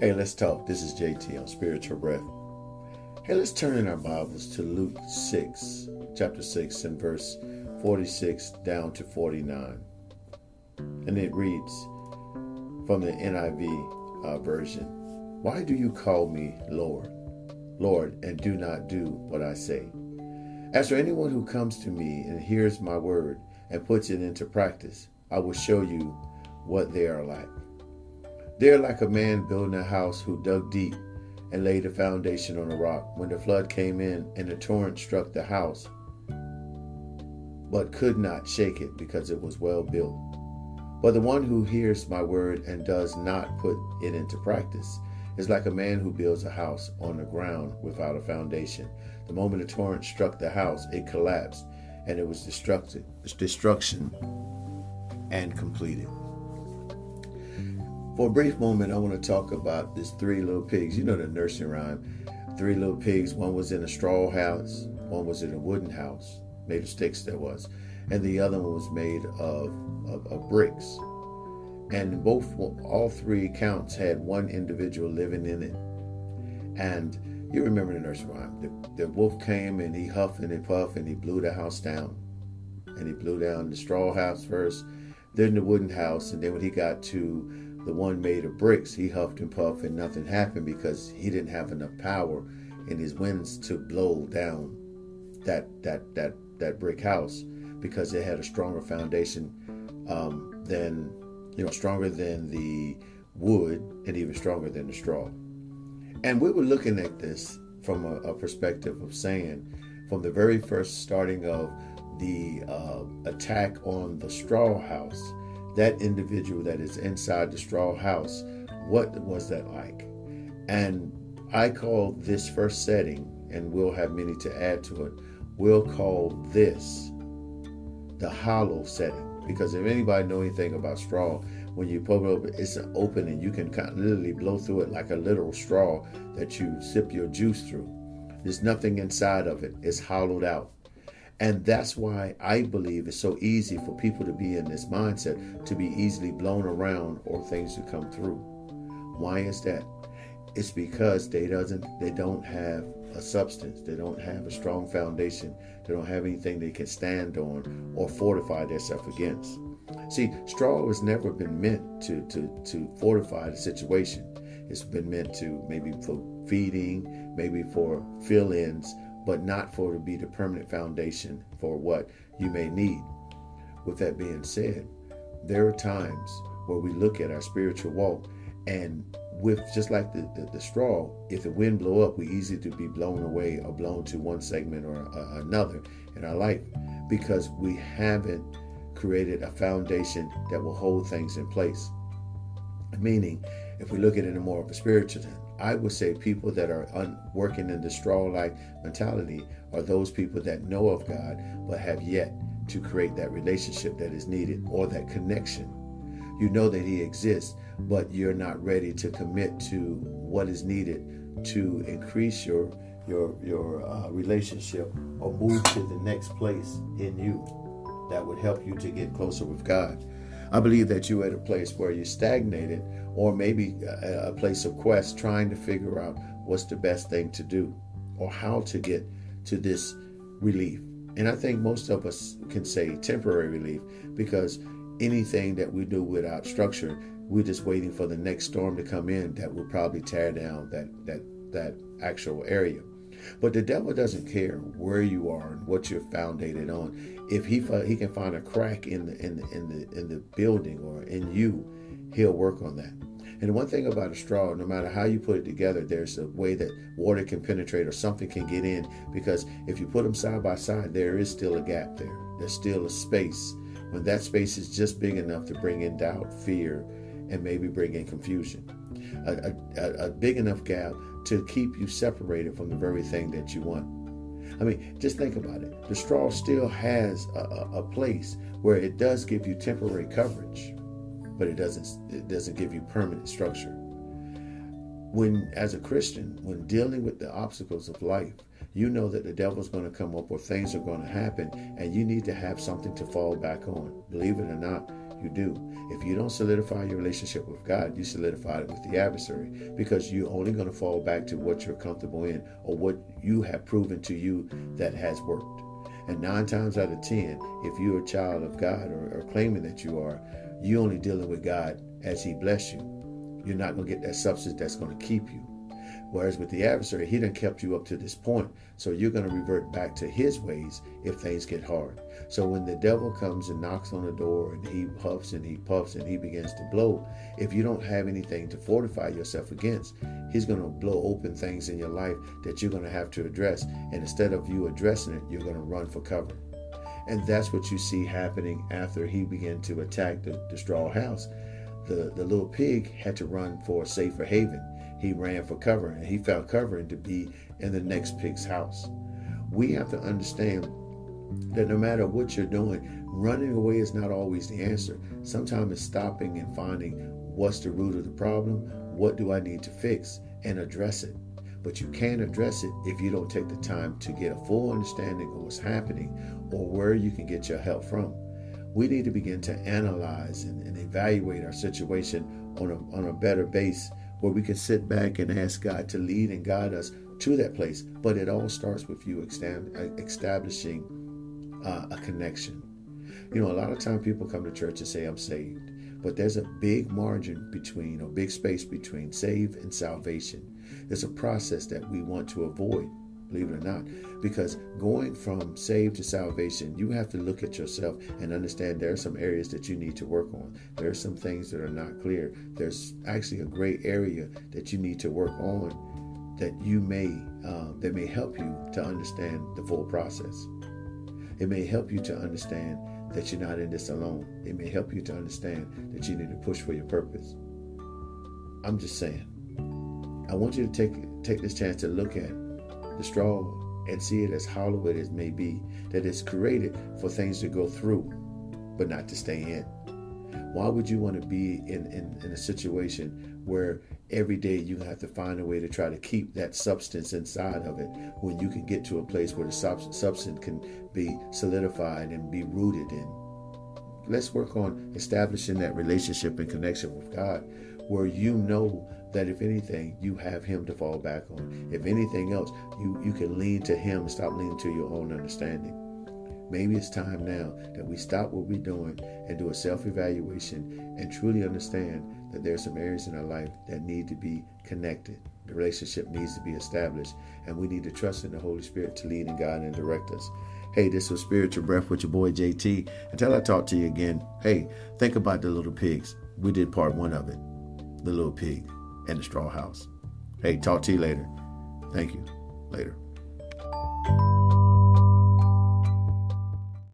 Hey, let's talk. This is JT on Spiritual Breath. Hey, let's turn in our Bibles to Luke 6, chapter 6, and verse 46 down to 49. And it reads from the NIV uh, version Why do you call me Lord, Lord, and do not do what I say? As for anyone who comes to me and hears my word and puts it into practice, I will show you what they are like. They're like a man building a house who dug deep and laid a foundation on a rock. When the flood came in and the torrent struck the house, but could not shake it because it was well built. But the one who hears my word and does not put it into practice is like a man who builds a house on the ground without a foundation. The moment the torrent struck the house, it collapsed and it was destructed, destruction and completed. For a brief moment, I want to talk about this three little pigs. You know the nursery rhyme. Three little pigs. One was in a straw house. One was in a wooden house, made of sticks. That was, and the other one was made of, of, of bricks. And both, all three accounts had one individual living in it. And you remember the nursery rhyme. The, the wolf came and he huffed and he puffed and he blew the house down. And he blew down the straw house first, then the wooden house, and then when he got to the one made of bricks, he huffed and puffed and nothing happened because he didn't have enough power in his winds to blow down that that that that brick house because it had a stronger foundation um, than you know stronger than the wood and even stronger than the straw. And we were looking at this from a, a perspective of saying, from the very first starting of the uh, attack on the straw house that individual that is inside the straw house, what was that like? And I call this first setting, and we'll have many to add to it, we'll call this the hollow setting. Because if anybody know anything about straw, when you pop it open, it's an open and you can kind of literally blow through it like a literal straw that you sip your juice through. There's nothing inside of it. It's hollowed out. And that's why I believe it's so easy for people to be in this mindset, to be easily blown around or things to come through. Why is that? It's because they doesn't they don't have a substance. They don't have a strong foundation. They don't have anything they can stand on or fortify themselves against. See, straw has never been meant to, to, to fortify the situation. It's been meant to maybe for feeding, maybe for fill-ins, but not for to be the permanent foundation for what you may need. With that being said, there are times where we look at our spiritual walk and with just like the, the, the, straw, if the wind blow up, we easy to be blown away or blown to one segment or uh, another in our life because we haven't created a foundation that will hold things in place. Meaning, if we look at it in more of a spiritual sense, I would say people that are un- working in the straw like mentality are those people that know of God but have yet to create that relationship that is needed or that connection. You know that He exists, but you're not ready to commit to what is needed to increase your your your uh, relationship or move to the next place in you that would help you to get closer with God. I believe that you're at a place where you're stagnated, or maybe a, place of quest trying to figure out what's the best thing to do or how to get to this relief. And I think most of us can say temporary relief because anything that we do without structure, we're just waiting for the next storm to come in that will probably tear down that that that actual area. But the devil doesn't care where you are and what you're founded on. If he he can find a crack in the in the in the in the building or in you, he'll work on that. And one thing about a straw, no matter how you put it together, there's a way that water can penetrate or something can get in. Because if you put them side by side, there is still a gap there. There's still a space. When that space is just big enough to bring in doubt, fear, and maybe bring in confusion. A, a, a big enough gap to keep you separated from the very thing that you want. I mean, just think about it. The straw still has a, a, place where it does give you temporary coverage, but it doesn't it doesn't give you permanent structure. When as a Christian, when dealing with the obstacles of life, you know that the devil's going to come up or things are going to happen, and you need to have something to fall back on. Believe it or not, you do. If you don't solidify your relationship with God, you solidify it with the adversary because you're only going to fall back to what you're comfortable in or what you have proven to you that has worked. And nine times out of ten, if you're a child of God or, or claiming that you are, you're only dealing with God as He bless you. You're not going to get that substance that's going to keep you. Whereas with the adversary, he done kept you up to this point. So you're going to revert back to his ways if things get hard. So when the devil comes and knocks on the door and he puffs and he puffs and he begins to blow, if you don't have anything to fortify yourself against, he's going to blow open things in your life that you're going to have to address. And instead of you addressing it, you're going to run for cover. And that's what you see happening after he began to attack the, the straw house. The, the little pig had to run for a safer haven he ran for cover and he found covering to be in the next pig's house. We have to understand that no matter what you're doing, running away is not always the answer. Sometimes it's stopping and finding what's the root of the problem, what do I need to fix, and address it. But you can't address it if you don't take the time to get a full understanding of what's happening or where you can get your help from. We need to begin to analyze and, and evaluate our situation on a, on a better base where we can sit back and ask God to lead and guide us to that place. But it all starts with you establishing uh, a connection. You know, a lot of time people come to church and say, I'm saved. But there's a big margin between, or big space between save and salvation. There's a process that we want to avoid believe it or not. Because going from saved to salvation, you have to look at yourself and understand there are some areas that you need to work on. There are some things that are not clear. There's actually a gray area that you need to work on that you may uh, that may help you to understand the full process. It may help you to understand that you're not in this alone. It may help you to understand that you need to push for your purpose. I'm just saying. I want you to take take this chance to look at the straw and see it as hollow as it may be, that it's created for things to go through, but not to stay in. Why would you want to be in, in, in a situation where every day you have to find a way to try to keep that substance inside of it when you can get to a place where the sub- substance can be solidified and be rooted in? Let's work on establishing that relationship and connection with God where you know that if anything, you have him to fall back on. If anything else, you, you can lean to him and stop leaning to your own understanding. Maybe it's time now that we stop what we're doing and do a self evaluation and truly understand that there's some areas in our life that need to be connected. The relationship needs to be established, and we need to trust in the Holy Spirit to lead and guide and direct us. Hey, this was Spiritual Breath with your boy JT. Until I talk to you again, hey, think about the little pigs. We did part one of it, the little pig and the straw house. Hey, talk to you later. Thank you. Later.